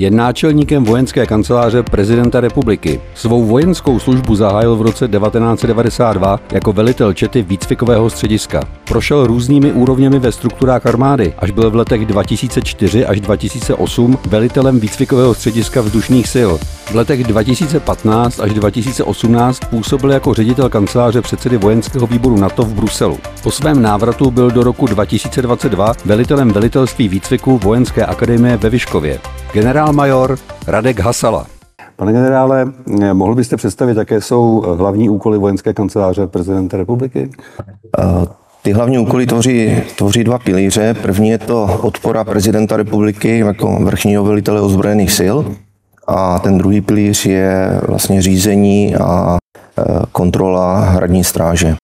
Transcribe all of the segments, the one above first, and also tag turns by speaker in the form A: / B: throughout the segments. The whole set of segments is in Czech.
A: Je náčelníkem vojenské kanceláře prezidenta republiky. Svou vojenskou službu zahájil v roce 1992 jako velitel čety výcvikového střediska. Prošel různými úrovněmi ve strukturách armády, až byl v letech 2004 až 2008 velitelem výcvikového střediska vzdušných sil. V letech 2015 až 2018 působil jako ředitel kanceláře předsedy vojenského výboru NATO v Bruselu. Po svém návratu byl do roku 2022 velitelem velitelství výcviku Vojenské akademie ve Vyškově. Generál major Radek Hasala. Pane generále, mohl byste představit, jaké jsou hlavní úkoly vojenské kanceláře prezidenta republiky?
B: Ty hlavní úkoly tvoří, tvoří dva pilíře. První je to podpora prezidenta republiky jako vrchního velitele ozbrojených sil a ten druhý pilíř je vlastně řízení a e, kontrola hradní stráže. E,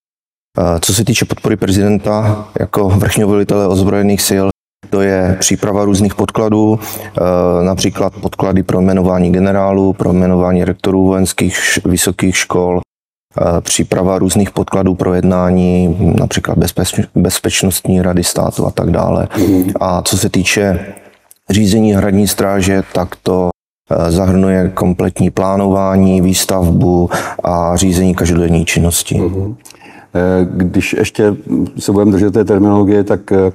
B: co se týče podpory prezidenta jako vrchního velitele ozbrojených sil, to je příprava různých podkladů, e, například podklady pro jmenování generálů, pro jmenování rektorů vojenských vysokých škol, příprava různých podkladů pro jednání, například bezpečnostní rady státu a tak dále. A co se týče řízení hradní stráže, tak to Eh, zahrnuje kompletní plánování, výstavbu a řízení každodenní činnosti. Mhm.
A: Eh, když ještě se budeme držet té terminologie, tak eh,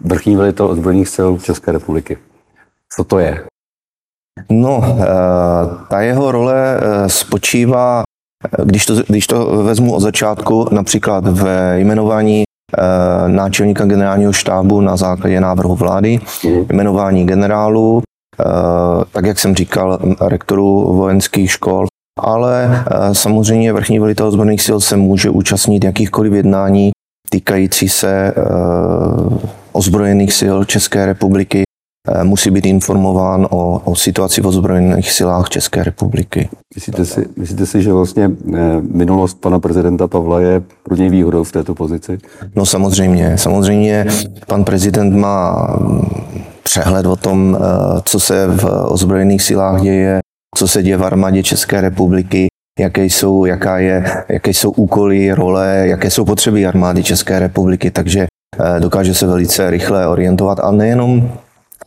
A: vrchní velitel ozbrojených sil České republiky. Co to je?
B: No, ta jeho role spočívá, když to, když to vezmu od začátku, například ve jmenování náčelníka generálního štábu na základě návrhu vlády, mhm. jmenování generálů, Eh, tak jak jsem říkal, rektorů vojenských škol, ale eh, samozřejmě vrchní velitel ozbrojených sil se může účastnit jakýchkoliv jednání týkající se eh, ozbrojených sil České republiky, musí být informován o, o situaci v ozbrojených silách České republiky.
A: Myslíte si, myslíte si, že vlastně minulost pana prezidenta Pavla je pro něj výhodou v této pozici?
B: No samozřejmě. Samozřejmě pan prezident má přehled o tom, eh, co se v ozbrojených silách děje, co se děje v armádě České republiky, jaké jsou, jaká je, jaké jsou úkoly, role, jaké jsou potřeby armády České republiky, takže eh, dokáže se velice rychle orientovat a nejenom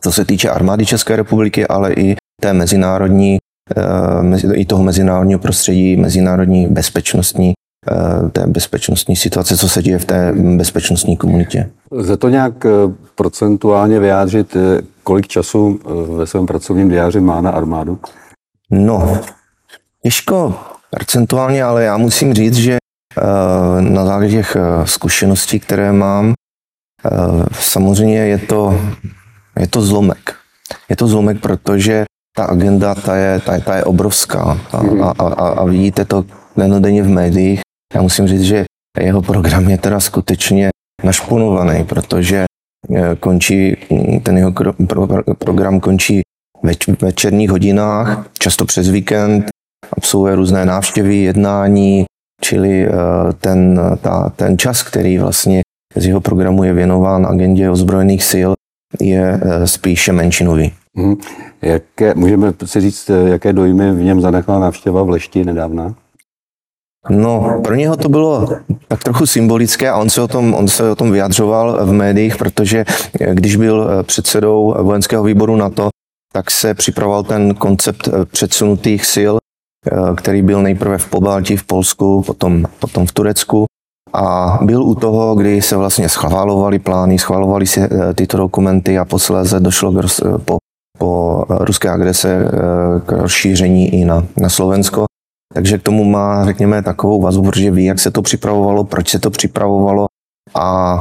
B: co se týče armády České republiky, ale i té mezinárodní, eh, i toho mezinárodního prostředí, mezinárodní bezpečnostní Eh, té bezpečnostní situace, co se děje v té bezpečnostní komunitě.
A: Lze to nějak eh, procentuálně vyjádřit, eh, kolik času ve svém pracovním diáři má na armádu?
B: No, těžko procentuálně, ale já musím říct, že na základě těch zkušeností, které mám, samozřejmě je to, je to zlomek. Je to zlomek, protože ta agenda, ta je, ta ta je obrovská. A, a, a, a vidíte to denodenně v médiích. Já musím říct, že jeho program je teda skutečně našponovaný, protože eh, končí, mm, ten jeho program končí ve večerních hodinách, často přes víkend, absolvuje různé návštěvy, jednání, čili eh, ten, ta, ten čas, který vlastně z jeho programu je věnován agendě ozbrojených sil, je eh, spíše menšinový. Hmm.
A: Jaké, můžeme si říct, jaké dojmy v něm zanechala návštěva v Lešti nedávna?
B: No, pro něho to bylo tak trochu symbolické a on se o tom, on se o tom vyjadřoval v médiích, protože eh, když byl eh, předsedou vojenského výboru NATO, tak se připravoval ten koncept eh, předsunutých sil, který byl nejprve v Pobaltí, v Polsku, potom, potom v Turecku. A byl u toho, kdy se vlastně schvalovali plány, schvalovali se tyto dokumenty a posléze došlo k, po, po ruské agrese k rozšíření i na, na Slovensko. Takže k tomu má, řekněme, takovou vazbu, protože ví, jak se to připravovalo, proč se to připravovalo a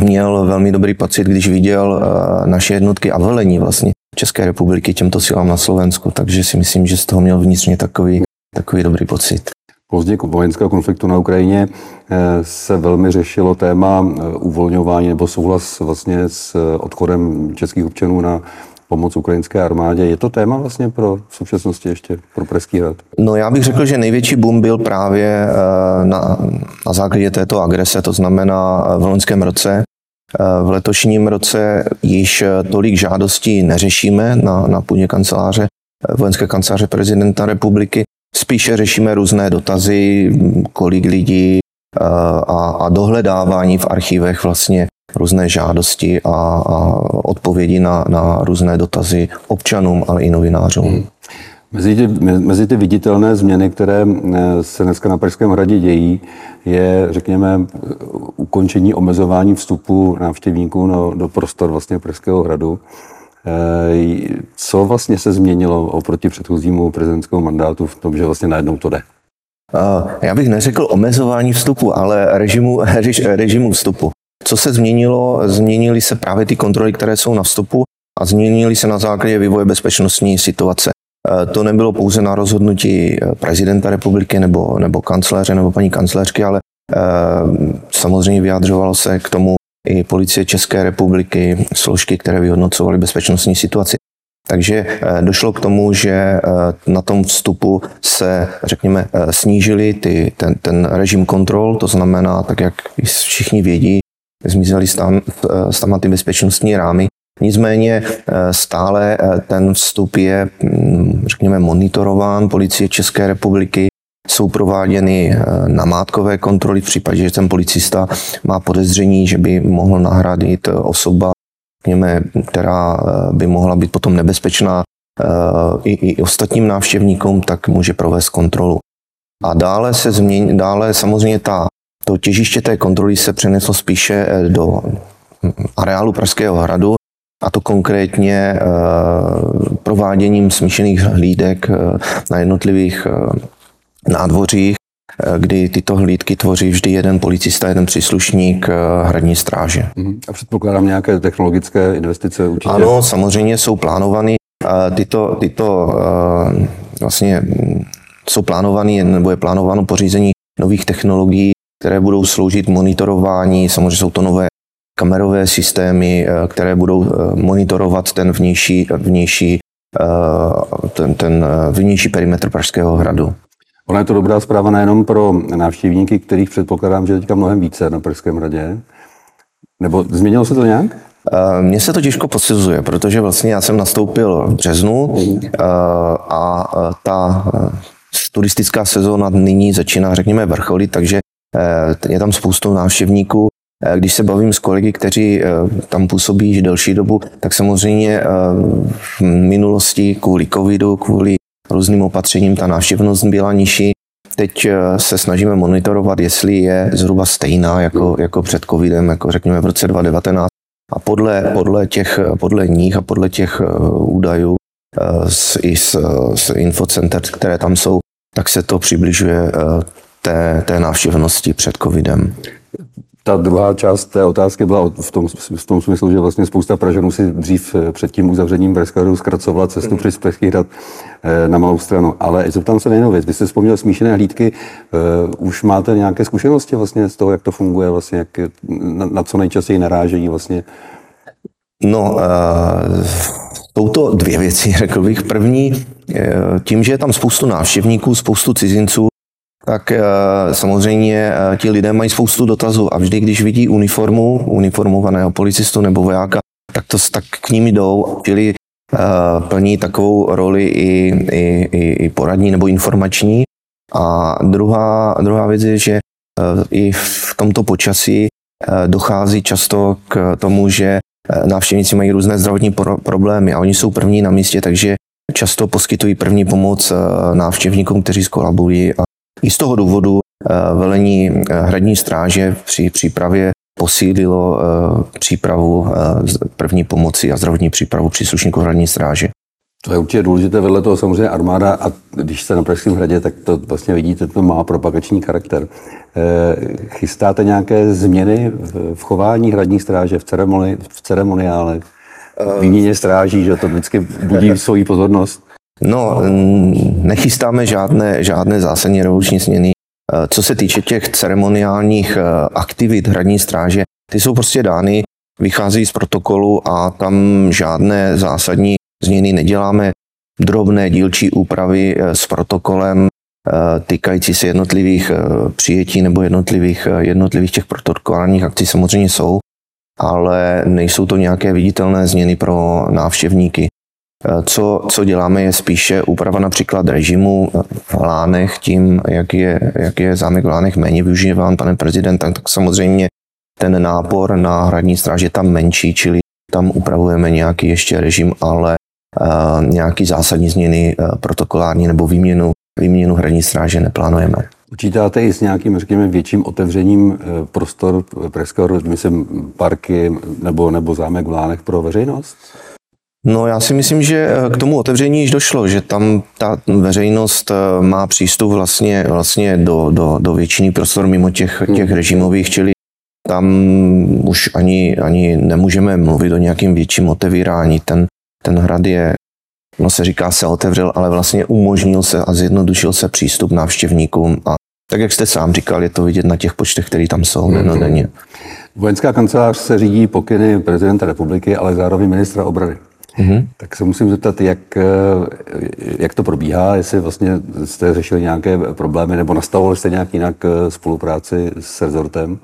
B: měl velmi dobrý pocit, když viděl eh, naše jednotky a velení vlastně České republiky těmto silám na Slovensku, takže si myslím, že z toho měl vnitřně takový, takový dobrý pocit.
A: Po vzniku vojenského konfliktu na Ukrajině eh, se velmi řešilo téma eh, uvolňování nebo souhlas vlastně s odchodem českých občanů na pomoc ukrajinské armádě. Je to téma vlastně pro v současnosti ještě pro Pražský hrad?
B: No já bych řekl, že největší boom byl právě eh, na, na základě této agrese, to znamená v loňském roce. Eh, v letošním roce již tolik žádostí neřešíme na, na půdě kanceláře, eh, vojenské kanceláře prezidenta republiky. Spíše řešíme různé dotazy, kolik lidí a, a dohledávání v archivech vlastně různé žádosti a, a odpovědi na, na různé dotazy občanům, ale i novinářům. Hmm.
A: Mezi ty, mezi ty viditelné změny, které eh, se dneska na Pražském hradě dějí, je, řekněme, ukončení omezování vstupu návštěvníků no, do prostor vlastně Pražského hradu. Eh, co vlastně se změnilo oproti předchozímu prezidentskému mandátu v tom, že vlastně najednou to jde?
B: Eh, já bych neřekl omezování vstupu, ale režimu, rež, režimu vstupu. Co se změnilo? Změnily se právě ty kontroly, které jsou na vstupu a změnily se na základě vývoje bezpečnostní situace. Eh, to nebylo pouze na rozhodnutí prezidenta republiky nebo, nebo kancléře nebo paní kancléřky, ale samozřejmě vyjadřovalo se k tomu i policie České republiky, složky, které vyhodnocovaly bezpečnostní situaci. Takže eh, došlo k tomu, že eh, na tom vstupu se, řekněme, eh, snížili ty, ten, ten režim kontrol, to znamená, tak jak všichni vědí, zmizely tam, tam ty bezpečnostní rámy. Nicméně stále ten vstup je, hm, řekněme, monitorován policie České republiky jsou prováděny eh, namátkové kontroly v případě, že ten policista má podezření, že by mohl nahradit eh, osoba, řekněme, která eh, by mohla být potom nebezpečná i, i ostatním návštěvníkům, tak může provést kontrolu. A dále se změní, dále samozřejmě ta, to těžiště té kontroly se přeneslo spíše do hm, areálu Pražského hradu, a to konkrétně prováděním smíšených hlídek na jednotlivých nádvořích, eh, kdy tyto hlídky tvoří vždy jeden policista, jeden příslušník eh, hradní stráže.
A: Mhm. A předpokládám nějaké technologické investice určitě?
B: Ano, samozřejmě jsou plánovány. Tyto, tyto eh, vlastně jsou plánovány, nebo je plánováno pořízení nových technologií, které budou sloužit monitorování. Samozřejmě jsou to nové kamerové systémy, které budou monitorovat ten vnější, vnější ten, ten vnější perimetr Pražského hradu.
A: Ona je to dobrá zpráva nejenom pro návštěvníky, kterých předpokládám, že je teďka mnohem více na Pražském radě. Nebo změnilo se to nějak?
B: Eh, mně se to těžko posuzuje, protože vlastně já jsem nastoupil v březnu eh, a eh, ta turistická sezóna nyní začíná, řekněme, vrcholit, takže je tam spoustu návštěvníků. Když se bavím s kolegy, kteří tam působí již delší dobu, tak samozřejmě v minulosti kvůli covidu, kvůli různým opatřením ta návštěvnost byla nižší. Teď eh, se snažíme monitorovat, jestli je zhruba stejná jako, jako před covidem, jako řekněme v roce 2019. A podle, podle, těch, podle nich a podle těch eh, údajů eh, z, i z, z infocenter, které tam jsou, tak se to přibližuje té, té návštěvnosti před covidem
A: ta druhá část té otázky byla v tom, v tom smyslu, že vlastně spousta Pražanů si dřív eh, před tím uzavřením Pražského zkracovala cestu přes Pražský hrad eh, na malou stranu. Ale zeptám se na jinou věc. Vy jste vzpomněl smíšené hlídky. Uh, už máte nějaké zkušenosti vlastně z toho, jak to funguje, vlastně, jak, na, na co nejčastěji narážejí vlastně?
B: No, uh, jsou to dvě věci, řekl bych. První, tím, že je tam spoustu návštěvníků, spoustu cizinců, tak eh, samozřejmě eh, ti lidé mají spoustu dotazů a vždy, když vidí uniformu, uniformovaného policistu nebo vojáka, tak, to, tak k ním jdou, čili eh, plní takovou roli i, i, i, poradní nebo informační. A druhá, druhá věc je, že i v tomto počasí dochází často k tomu, že návštěvníci mají různé zdravotní problémy a oni jsou první na místě, takže často poskytují první pomoc návštěvníkům, kteří skolabují a i z toho důvodu eh, velení eh, hradní stráže při přípravě posílilo eh, přípravu první pomoci a zdravotní přípravu příslušníků hradní stráže.
A: To je určitě důležité, vedle toho samozřejmě armáda a když jste na Pražském hradě, tak to vlastně vidíte, to má propagační charakter. Chystáte nějaké změny v chování hradní stráže, v, ceremoni, v ceremoniálech, v výměně stráží, že to vždycky budí svoji pozornost?
B: No, nechystáme žádné, žádné zásadní revoluční změny. Eh, co se týče těch ceremoniálních eh, aktivit hradní stráže, ty jsou prostě dány, vychází z protokolu a tam žádné zásadní změny neděláme. Drobné dílčí úpravy eh, s protokolem týkající se jednotlivých přijetí nebo jednotlivých, jednotlivých těch protokolárních akcí samozřejmě jsou, ale nejsou to nějaké viditelné změny pro návštěvníky. Eh, co, co děláme, je spíše úprava například režimu v Lánech, tím, jak je, jak je zámek v Lánech méně využíván panem prezidentem, tak samozřejmě ten nápor na hradní stráž je tam menší, čili tam upravujeme nějaký ještě režim, ale uh, nějaký zásadní změny uh, protokolární nebo výměnu, výměnu hradní stráže neplánujeme.
A: Počítáte i s nějakým, řekněme, větším otevřením prostor Pražského, myslím, parky nebo, nebo zámek v Lánech pro veřejnost?
B: No já si myslím, že eh, k tomu otevření již došlo, že tam ta veřejnost eh, má přístup vlastně, vlastně do, do, do většiny prostor mimo těch, těch hmm. režimových, čili tam už ani, ani nemůžeme mluvit o nějakým větším otevírání. Ten, ten hrad je, no se říká se otevřel, ale vlastně umožnil se a zjednodušil se přístup návštěvníkům a tak, jak jste sám říkal, je to vidět na těch počtech, které tam jsou mm-hmm. denodenně.
A: Vojenská kancelář se řídí pokyny prezidenta republiky, ale zároveň ministra obrany. Mm-hmm. Tak se musím zeptat, jak, eh, jak to probíhá, jestli vlastně jste řešili nějaké problémy nebo nastavovali jste nějak jinak eh, spolupráci s rezortem?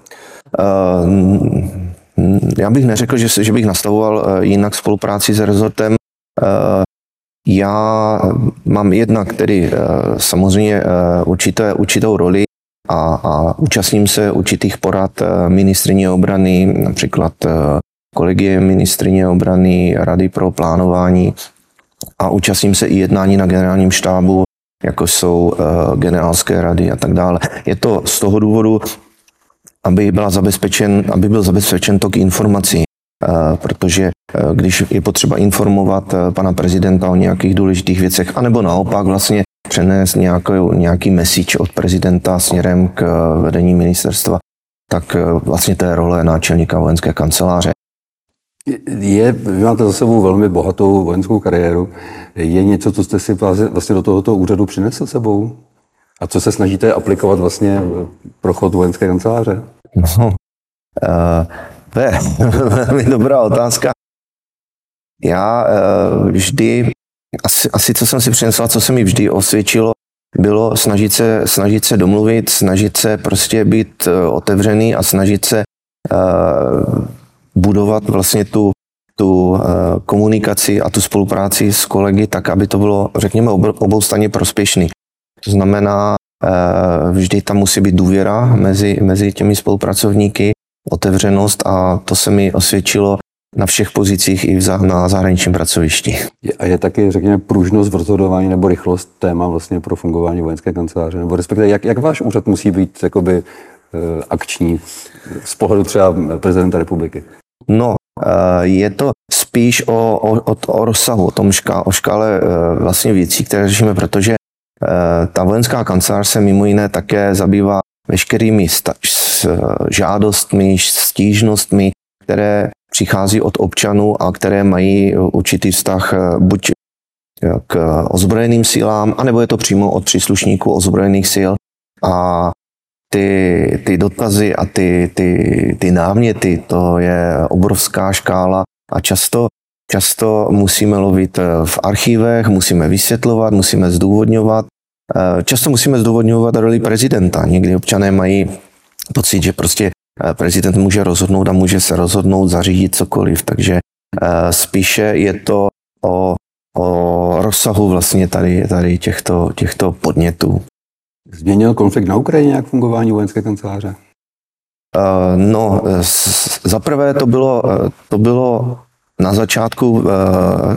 A: Uh,
B: já bych neřekl, že, že bych nastavoval jinak spolupráci s rezortem. Uh, já mám jednak tedy samozřejmě určité, určitou roli a, a účastním se určitých porad ministrině obrany, například kolegie ministrině obrany, rady pro plánování a účastním se i jednání na generálním štábu, jako jsou uh, generálské rady a tak dále. Je to z toho důvodu, aby, byla zabezpečen, aby byl zabezpečen tok informací, uh, protože uh, když je potřeba informovat pana prezidenta o nějakých důležitých věcech, anebo naopak vlastně přenést nějaký, nějaký message od prezidenta směrem k vedení ministerstva, tak vlastně je role náčelníka vojenské kanceláře.
A: Je, vy máte za sebou velmi bohatou vojenskou kariéru. Je něco, co jste si vlastně do tohoto úřadu přinesl sebou? A co se snažíte aplikovat vlastně pro chod vojenské kanceláře? No, uh,
B: to je velmi dobrá otázka. Já uh, vždy, asi, asi co jsem si přinesl, co se mi vždy osvědčilo, bylo snažit se, snažit se domluvit, snažit se prostě být uh, otevřený a snažit se uh, budovat vlastně tu, tu eh, komunikaci a tu spolupráci s kolegy tak, aby to bylo, řekněme, oboustranně prospěšný. To znamená, eh, vždy tam musí být důvěra mezi, mezi těmi spolupracovníky, otevřenost a to se mi osvědčilo na všech pozicích i na zahraničním pracovišti.
A: A je taky, řekněme, pružnost v rozhodování nebo rychlost téma vlastně pro fungování vojenské kanceláře? Nebo respektive, jak, jak váš úřad musí být jakoby, eh, akční z pohledu třeba prezidenta republiky?
B: No, je to spíš o, o, o rozsahu, o tom šká, o škále eh, vlastně věcí, které řešíme, protože eh, ta vojenská kancelář se mimo jiné také zabývá veškerými žádostmi, stížnostmi, které přichází od občanů a které mají určitý vztah buď k ozbrojeným silám, anebo je to přímo od příslušníků ozbrojených sil. A ty, ty dotazy a ty, ty, ty náměty, to je obrovská škála a často, často musíme lovit eh, v archívech, musíme vysvětlovat, musíme zdůvodňovat. Eh, často musíme zdůvodňovat roli prezidenta. Někdy občané mají pocit, že prostě eh, prezident může rozhodnout a může se rozhodnout zařídit cokoliv, takže spíše je to o, o rozsahu vlastně tady, tady těchto, těchto podnětů.
A: Změnil konflikt na Ukrajině jak fungování vojenské kanceláře?
B: Uh, no, za prvé to bylo, eh, to bylo na začátku, uh,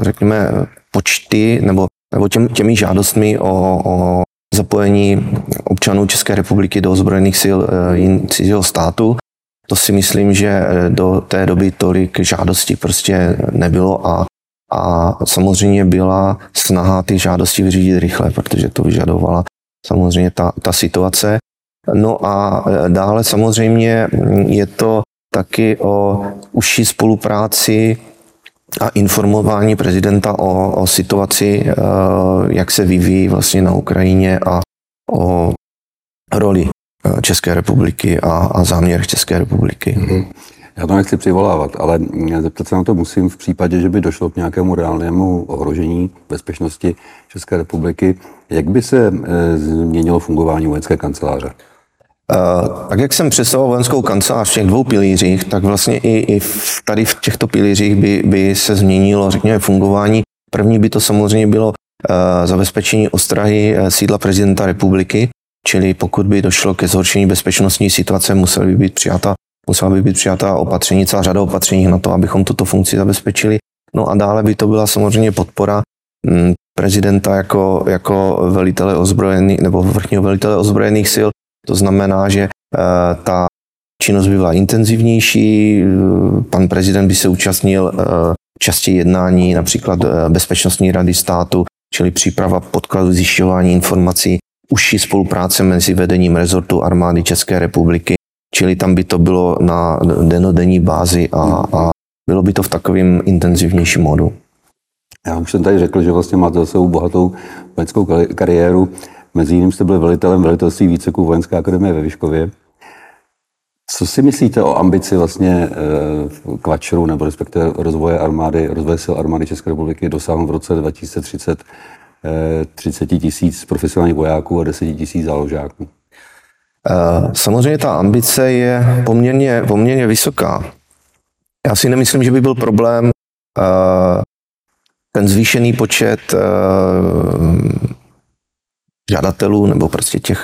B: řekněme, počty nebo, nebo těm, těmi žádostmi o, o zapojení občanů České republiky do ozbrojených sil cizího státu. To si myslím, že do té doby tolik žádostí prostě nebylo a, a samozřejmě byla snaha ty žádosti vyřídit rychle, protože to vyžadovala samozřejmě ta, ta situace. No a dále samozřejmě je to taky o užší spolupráci a informování prezidenta o, o situaci, e, jak se vyvíjí vlastně na Ukrajině a o roli e, České republiky a, a záměr České republiky. Mm-hmm.
A: Já to nechci přivolávat, ale zeptat se na to musím v případě, že by došlo k nějakému reálnému ohrožení bezpečnosti České republiky. Jak by se e, změnilo fungování vojenské kanceláře?
B: Uh, tak jak jsem představoval vojenskou kancelář v těch dvou pilířích, tak vlastně i, i v, tady v těchto pilířích by, by se změnilo, řekněme, fungování. První by to samozřejmě bylo uh, zabezpečení ostrahy sídla prezidenta republiky, čili pokud by došlo ke zhoršení bezpečnostní situace, musely by být přijata musela by být přijatá opatření, celá řada opatření na to, abychom tuto funkci zabezpečili. No a dále by to byla samozřejmě podpora mm, prezidenta jako, jako velitele ozbrojených nebo vrchního velitele ozbrojených sil. To znamená, že eh, ta činnost by byla intenzivnější, pan prezident by se účastnil eh, častěji jednání, například eh, Bezpečnostní rady státu, čili příprava podkladu zjišťování informací, užší spolupráce mezi vedením rezortu armády České republiky, čili tam by to bylo na denodenní bázi a, a bylo by to v takovém intenzivnějším modu.
A: Já už jsem tady řekl, že vlastně máte za sebou bohatou vojenskou kariéru. Mezi jiným jste byl velitelem velitelství výceku Vojenské akademie ve Vyškově. Co si myslíte o ambici vlastně eh, kvačerů nebo respektive rozvoje armády, rozvoje sil armády České republiky dosáhnout v roce 2030 30 tisíc profesionálních vojáků a 10 tisíc záložáků?
B: Eh, samozřejmě ta ambice je poměrně, poměrně vysoká. Já si nemyslím, že by byl problém eh, ten zvýšený počet žadatelů nebo prostě těch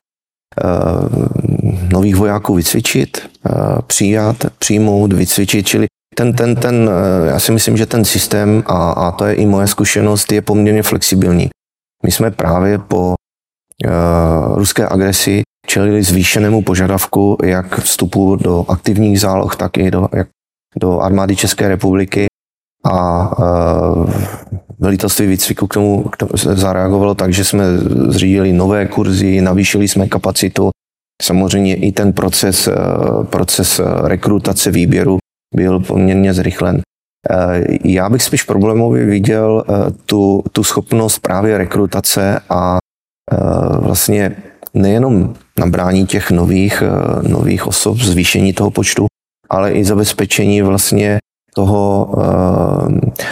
B: nových vojáků vycvičit, přijat, přijmout, vycvičit, čili ten, ten, ten, já si myslím, že ten systém, a, a to je i moje zkušenost, je poměrně flexibilní. My jsme právě po uh, ruské agresi čelili zvýšenému požadavku jak vstupu do aktivních záloh, tak i do, jak, do armády České republiky a uh, velitelství výcviku k tomu, k tomu zareagovalo tak, že jsme zřídili nové kurzy, navýšili jsme kapacitu. Samozřejmě i ten proces, uh, proces rekrutace výběru byl poměrně zrychlen. Eh, já bych spíš problémově viděl eh, tu, tu schopnost právě rekrutace a vlastně nejenom nabrání těch nových, nových osob, zvýšení toho počtu, ale i zabezpečení vlastně toho,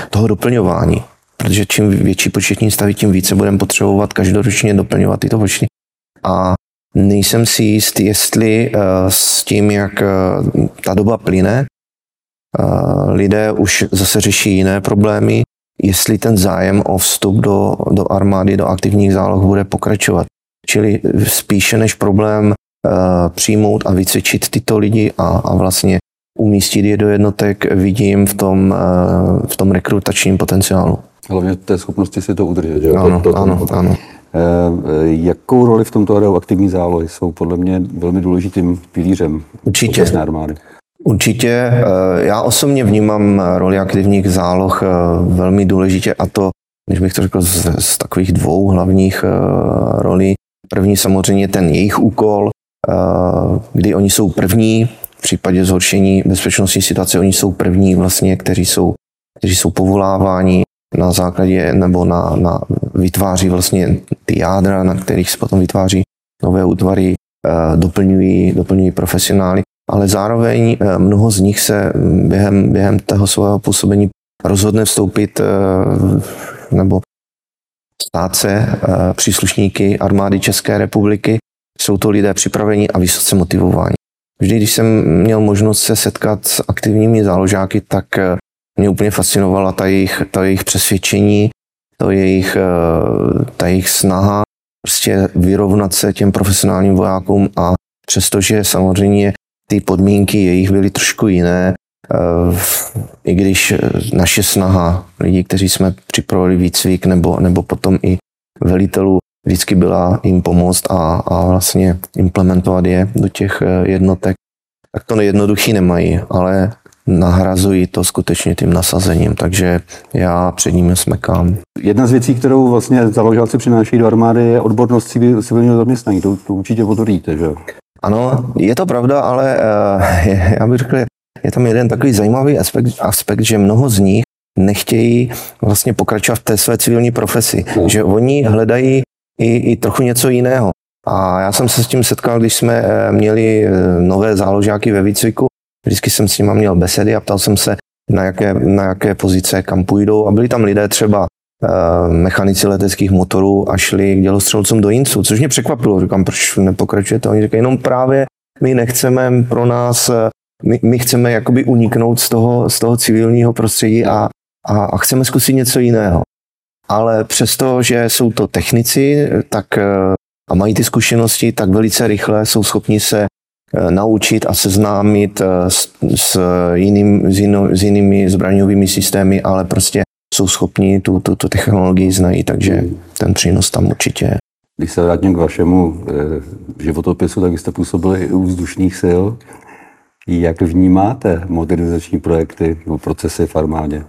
B: toho doplňování. Protože čím větší početní stavy, tím více budeme potřebovat každoročně doplňovat tyto počty. A nejsem si jist, jestli s tím, jak ta doba plyne, lidé už zase řeší jiné problémy, jestli ten zájem o vstup do, do armády, do aktivních záloh bude pokračovat. Čili spíše než problém uh, přijmout a vycvičit tyto lidi a, a vlastně umístit je do jednotek, vidím v tom, uh, v tom rekrutačním potenciálu.
A: Hlavně té schopnosti si to udržet. Že?
B: Ano,
A: to, to,
B: ano, to, ano.
A: Uh, jakou roli v tomto hrajou aktivní zálohy? Jsou podle mě velmi důležitým pilířem
B: Určitě. armády. Určitě. Eh, já osobně vnímám roli aktivních záloh eh, velmi důležitě a to, když bych to řekl, z, z takových dvou hlavních eh, rolí. První samozřejmě ten jejich úkol, kdy oni jsou první, v případě zhoršení bezpečnostní situace, oni jsou první vlastně, kteří jsou, kteří jsou povoláváni na základě nebo na, na vytváří vlastně ty jádra, na kterých se potom vytváří nové útvary, doplňují, doplňují profesionály. Ale zároveň eh, mnoho z nich se během, během toho svého působení rozhodne vstoupit eh, nebo stát se eh, příslušníky armády České republiky. Jsou to lidé připravení a vysoce motivováni. Vždy, když jsem měl možnost se setkat s aktivními záložáky, tak mě úplně fascinovala ta jejich, ta jejich přesvědčení, to jejich, ta jejich snaha prostě vyrovnat se těm profesionálním vojákům a přestože samozřejmě ty podmínky jejich byly trošku jiné, eh, i když naše snaha lidí, kteří jsme připravili výcvik nebo, nebo potom i velitelů, vždycky byla jim pomoct a, a vlastně implementovat je do těch eh, jednotek, tak to nejednoduchý nemají, ale nahrazují to skutečně tím nasazením, takže já před nimi smekám.
A: Jedna z věcí, kterou vlastně založilci přináší do armády, je odbornost civilního zaměstnání. To, to určitě potvrdíte, že?
B: Ano, je to pravda, ale já bych řekl, je tam jeden takový zajímavý aspekt, aspekt, že mnoho z nich nechtějí vlastně pokračovat v té své civilní profesi, no. že oni hledají i, i trochu něco jiného. A já jsem se s tím setkal, když jsme eh, měli eh, nové záložáky ve výcviku. Vždycky jsem s nimi měl besedy a ptal jsem se, na jaké, na jaké pozice kam půjdou. A byli tam lidé třeba Eh, mechanici leteckých motorů a šli k dělostřelcům do Jincu, což mě překvapilo. Říkám, proč nepokračujete? Oni říkají, jenom právě my nechceme pro nás, my, my chceme jakoby uniknout z toho, z toho civilního prostředí a, a, a chceme zkusit něco jiného. Ale přesto, že jsou to technici, tak eh, a mají ty zkušenosti, tak velice rychle jsou schopni se naučit a seznámit s, s, jiným, s, jinou, s jinými zbraňovými systémy, ale prostě jsou schopni tu, tu, tu technologii znají, takže ten přínos tam určitě je.
A: Když se vrátím k vašemu eh, životopisu, tak jste působili i u vzdušných sil. Jak vnímáte modernizační projekty nebo procesy v armádě?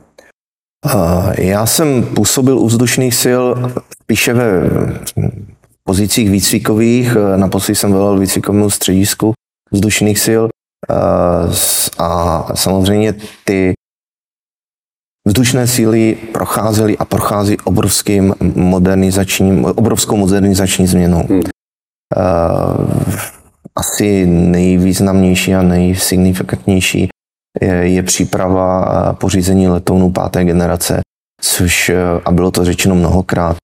B: Já jsem působil u vzdušných sil spíše ve pozicích výcvikových. Naposledy jsem velel výcvikovému středisku vzdušných sil. A samozřejmě ty Vzdušné síly procházely a prochází obrovským modernizačním, obrovskou modernizační změnou. Hmm. Asi nejvýznamnější a nejsignifikantnější je, je příprava pořízení letounů páté generace, což, a bylo to řečeno mnohokrát,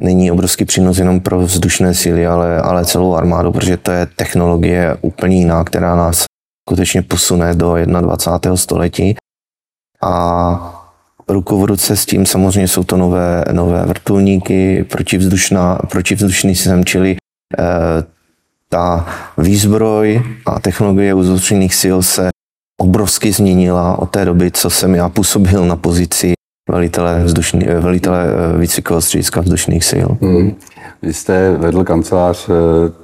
B: není obrovský přínos jenom pro vzdušné síly, ale, ale celou armádu, protože to je technologie úplně jiná, která nás skutečně posune do 21. století. A ruku v ruce s tím samozřejmě jsou to nové, nové vrtulníky, protivzdušná, protivzdušný systém, čili eh, ta výzbroj a technologie uzdušených sil se obrovsky změnila od té doby, co jsem já působil na pozici velitele, vzdušný, velitele eh, výcvikového střediska vzdušných sil. Hmm.
A: Vy jste vedl kancelář eh,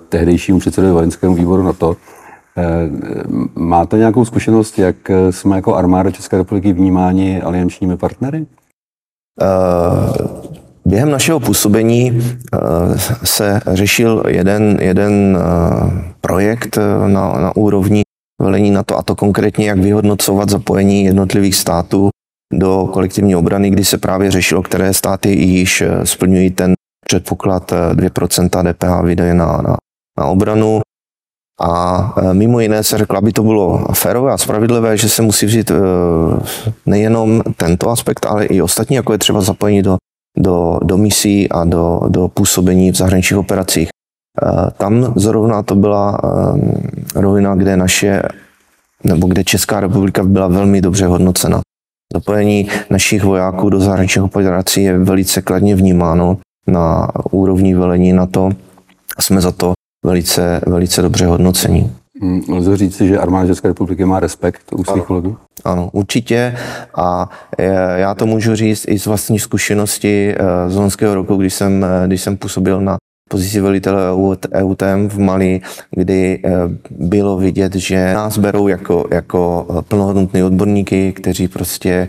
A: tehdejšímu předsedovi vojenskému výboru na to. Eh, máte nějakou zkušenost, jak jsme jako armáda České republiky vnímáni aliančními partnery?
B: Během našeho působení se řešil jeden, jeden projekt na, na úrovni velení na to, a to konkrétně, jak vyhodnocovat zapojení jednotlivých států do kolektivní obrany, kdy se právě řešilo, které státy již eh, splňují ten předpoklad 2% eh, DPH výdaje na, na, na obranu. A eh, mimo jiné se řeklo, aby to bylo férové a spravedlivé, že se musí vzít nejenom tento aspekt, ale i ostatní, jako je třeba zapojení do, do, do misí a do, do působení v zahraničních operacích. Tam zrovna to byla rovina, kde naše, nebo kde Česká republika byla velmi dobře hodnocena. Zapojení našich vojáků do zahraničních operací je velice kladně vnímáno na úrovni velení na to. Jsme za to velice, velice dobře hodnocení.
A: Hmm, lze říct, že armáda České republiky má respekt u svých kolegů?
B: Ano, určitě. A já to můžu říct i z vlastní zkušenosti eh, z loňského roku, když jsem, eh, když jsem působil na pozici velitele EUTM v Mali, kdy bylo vidět, že nás berou jako, jako plnohodnotné odborníky, kteří prostě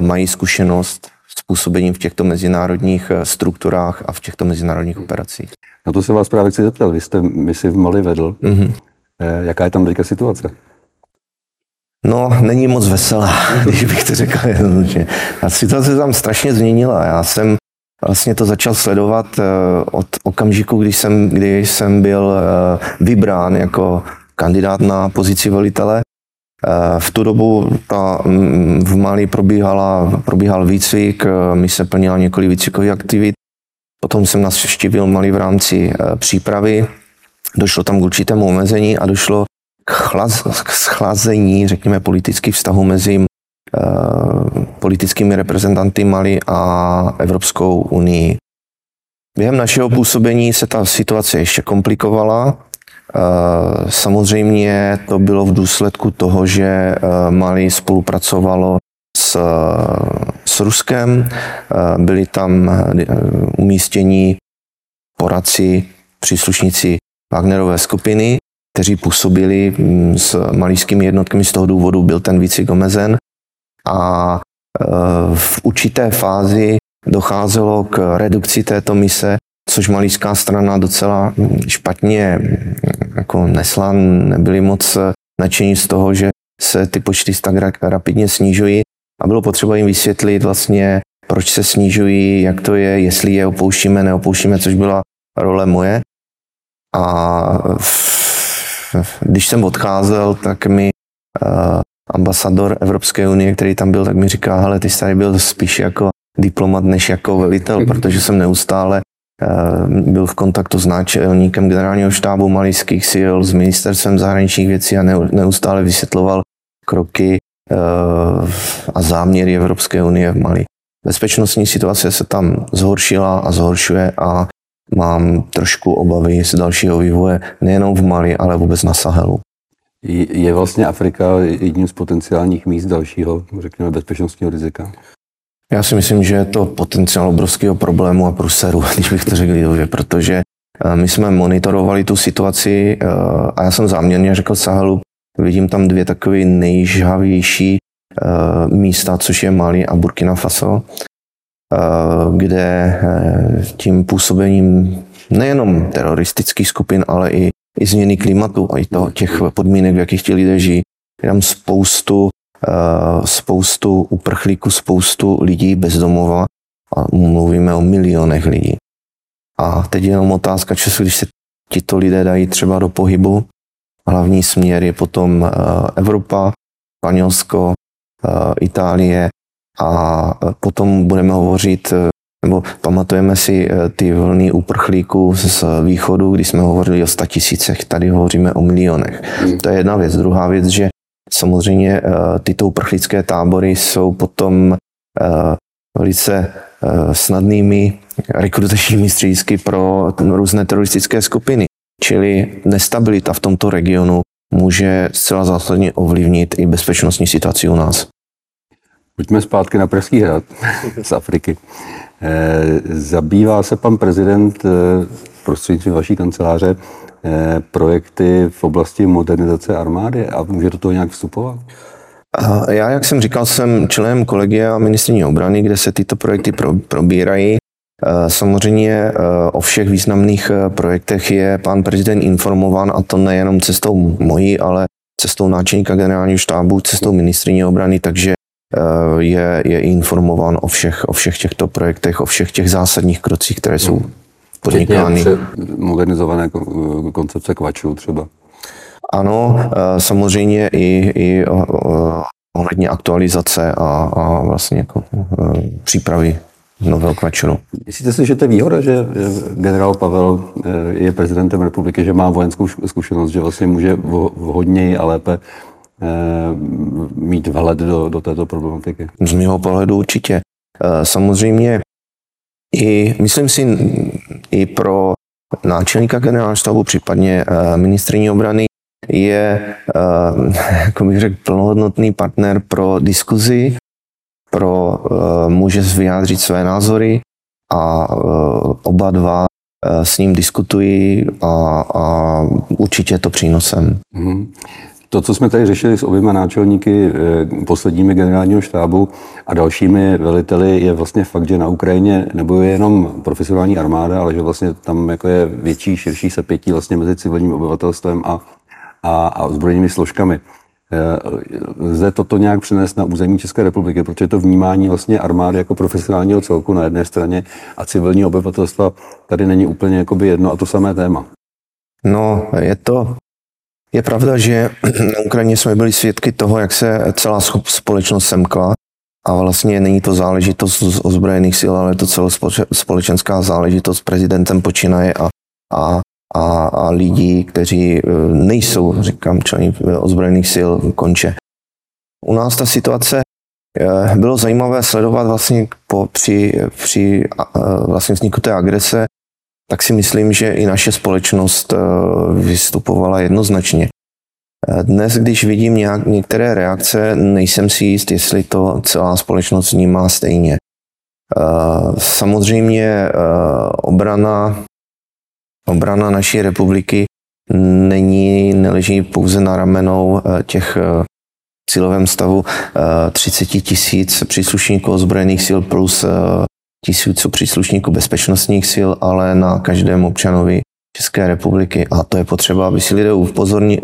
B: mají zkušenost s působením v těchto mezinárodních strukturách a v těchto mezinárodních operacích.
A: Na to se vás právě chci zeptat. Vy jste misi v Mali vedl. Mm-hmm. Jaká je tam teďka situace?
B: No, není moc veselá, když bych to řekl jednoduše. A situace tam strašně změnila. Já jsem vlastně to začal sledovat eh, od okamžiku, kdy jsem, kdy jsem byl eh, vybrán jako kandidát na pozici velitele. Eh, v tu dobu ta, mm, v Mali probíhala, probíhal výcvik, mi se plnila několik výcvikových aktivit. Potom jsem navštívil Mali v rámci přípravy. Došlo tam k určitému omezení a došlo k, chlaz, k schlazení, řekněme, politických vztahů mezi Eh, politickými reprezentanty Mali a Evropskou unii. Během našeho působení se ta situace ještě komplikovala. Eh, samozřejmě to bylo v důsledku toho, že eh, Mali spolupracovalo s, s Ruskem, byli tam umístění poradci, příslušníci Wagnerové skupiny, kteří působili mm, s malýskými jednotkami z toho důvodu, byl ten výcvik omezen a e, v určité fázi docházelo k redukci této mise, což malíská strana docela špatně jako nesla, nebyli moc nadšení z toho, že se ty počty tak rapidně snižují a bylo potřeba jim vysvětlit vlastně, proč se snižují, jak to je, jestli je opouštíme, neopouštíme, což byla role moje. A když jsem odcházel, tak mi e, ambasador Evropské unie, který tam byl, tak mi říká, hele, ty jsi tady byl spíš jako diplomat než jako velitel, protože jsem neustále uh, byl v kontaktu s náčelníkem generálního štábu malijských sil, s ministerstvem zahraničních věcí a neustále vysvětloval kroky uh, a záměry Evropské unie v Mali. Bezpečnostní situace se tam zhoršila a zhoršuje a mám trošku obavy z dalšího vývoje nejenom v Mali, ale vůbec na Sahelu.
A: Je vlastně Afrika jedním z potenciálních míst dalšího, řekněme, bezpečnostního rizika?
B: Já si myslím, že je to potenciál obrovského problému a průseru, když bych to řekl lidově, protože eh, my jsme monitorovali tu situaci eh, a já jsem záměrně řekl Sahelu, vidím tam dvě takové nejžhavější eh, místa, což je Mali a Burkina Faso, kde tím působením nejenom teroristických skupin, ale i, i změny klimatu a i to, těch podmínek, v jakých ti lidé žijí, je tam spoustu Eh, spoustu uprchlíků, spoustu lidí bez domova a mluvíme o milionech lidí. A teď je jenom otázka času, když se tito lidé dají třeba do pohybu. Hlavní směr je potom eh, Evropa, Španělsko, eh, Itálie a potom budeme hovořit, nebo pamatujeme si ty vlny uprchlíků z východu, kdy jsme hovořili o statisícech, tady hovoříme o milionech. Hmm. To je jedna věc. Druhá věc, že Samozřejmě tyto uprchlické tábory jsou potom velice snadnými rekrutačními středisky pro různé teroristické skupiny. Čili nestabilita v tomto regionu může zcela zásadně ovlivnit i bezpečnostní situaci u nás.
A: Pojďme zpátky na Pražský hrad z Afriky. Zabývá se pan prezident prostřednictvím vaší kanceláře Eh, projekty v oblasti modernizace armády a může do toho nějak vstupovat?
B: Já, jak jsem říkal, jsem členem kolegia ministrní obrany, kde se tyto projekty probírají. Eh, samozřejmě eh, o všech významných projektech je pan prezident informován a to nejenom cestou mojí, ale cestou náčelníka generálního štábu, cestou ministrině obrany, takže je, je informován o všech, o všech těchto projektech, o všech těch zásadních krocích, které jsou hmm
A: podnikány. modernizované koncepce kvačů třeba.
B: Ano, eh, samozřejmě i, i eh, ohledně aktualizace a, a vlastně jako eh, přípravy nového kvačuru.
A: Myslíte si, že to je výhoda, že generál Pavel je prezidentem republiky, že má vojenskou zkušenost, že vlastně může vhodněji a lépe mít vhled do, do této problematiky?
B: Z mého pohledu určitě. Samozřejmě i, myslím si, i pro náčelníka generálního štábu, případně uh, ministrině obrany, je, jako bych řekl, plnohodnotný partner pro diskuzi, pro může vyjádřit své názory a oba dva s ním diskutují a, a určitě je to přínosem. Mm-hmm.
A: To, co jsme tady řešili s oběma náčelníky, eh, posledními generálního štábu a dalšími veliteli, je vlastně fakt, že na Ukrajině nebojuje jenom profesionální armáda, ale že vlastně tam jako je větší, širší sepětí vlastně mezi civilním obyvatelstvem a, a, a ozbrojenými složkami. Eh, lze toto nějak přenést na území České republiky, protože to vnímání vlastně armády jako profesionálního celku na jedné straně a civilního obyvatelstva tady není úplně jedno a to samé téma.
B: No, je to je pravda, že na Ukrajině jsme byli svědky toho, jak se celá společnost semkla a vlastně není to záležitost z ozbrojených sil, ale to celospolečenská záležitost prezidentem počínaje a, a, a, a lidí, kteří e, nejsou, říkám, členy ozbrojených sil konče. U nás ta situace e, bylo zajímavé sledovat vlastně po, při, při vlastně vzniku té agrese tak si myslím, že i naše společnost eh, vystupovala jednoznačně. Eh, dnes, když vidím nějak, některé reakce, nejsem si jist, jestli to celá společnost vnímá stejně. Eh, samozřejmě obrana, obrana naší republiky není, neleží pouze na ramenou těch cílovém stavu 30 tisíc příslušníků ozbrojených sil plus tisíců příslušníků bezpečnostních sil, ale na každém občanovi České republiky. A to je potřeba, aby si lidé upozorni,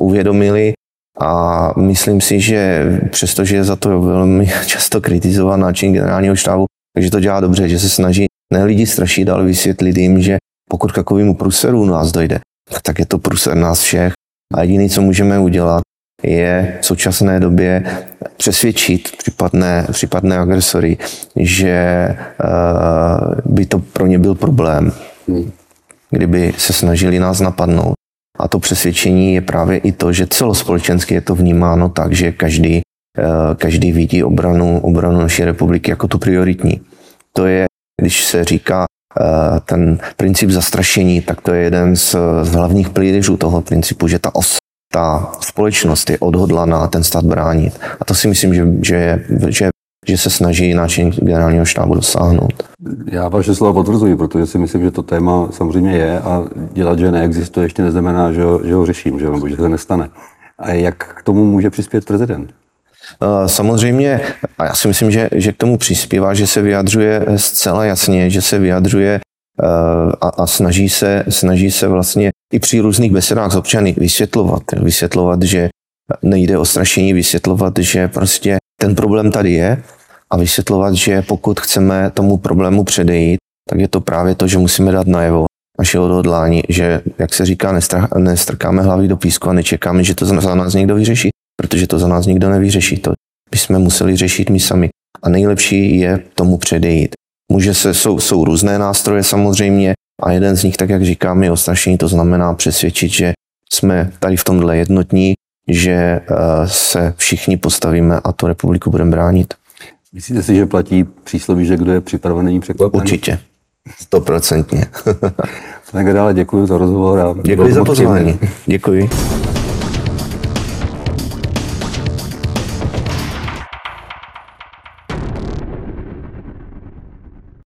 B: uvědomili. A myslím si, že přestože je za to velmi často kritizován náčin generálního štábu, takže to dělá dobře, že se snaží ne lidi strašit, ale vysvětlit jim, že pokud k takovému průseru nás dojde, tak je to průser nás všech. A jediné, co můžeme udělat, je v současné době přesvědčit případné, případné agresory, že uh, by to pro ně byl problém, kdyby se snažili nás napadnout. A to přesvědčení je právě i to, že celospolečensky je to vnímáno tak, že každý, uh, každý vidí obranu, obranu naší republiky jako tu prioritní. To je, když se říká ten princip zastrašení, tak to je jeden z, z hlavních pilířů toho principu, že ta os, ta společnost je odhodlaná ten stát bránit. A to si myslím, že, že, že, že se snaží náčelník generálního štábu dosáhnout.
A: Já vaše slova potvrzuji, protože si myslím, že to téma samozřejmě je a dělat, že neexistuje, ještě neznamená, že ho, že ho řeším, že, nebo že se nestane. A jak k tomu může přispět prezident?
B: Eh, samozřejmě, a já si myslím, že, že k tomu přispívá, že se vyjadřuje zcela jasně, že se vyjadřuje eh, a, a snaží, se, snaží se vlastně i při různých besedách s občany vysvětlovat, vysvětlovat, že nejde o strašení, vysvětlovat, že prostě ten problém tady je a vysvětlovat, že pokud chceme tomu problému předejít, tak je to právě to, že musíme dát najevo naše odhodlání, že, jak se říká, nestrkáme hlavy do písku a nečekáme, že to za nás někdo vyřeší protože to za nás nikdo nevyřeší. To bychom museli řešit my sami. A nejlepší je tomu předejít. Může se, jsou, jsou různé nástroje samozřejmě a jeden z nich, tak jak říkám, je ostrašení. To znamená přesvědčit, že jsme tady v tomhle jednotní, že eh, se všichni postavíme a tu republiku budeme bránit.
A: Myslíte si, že platí přísloví, že kdo je připravený překvapený?
B: Určitě. Stoprocentně.
A: tak dále děkuji za rozhovor. A
B: děkuji za pozvání. Děkuji.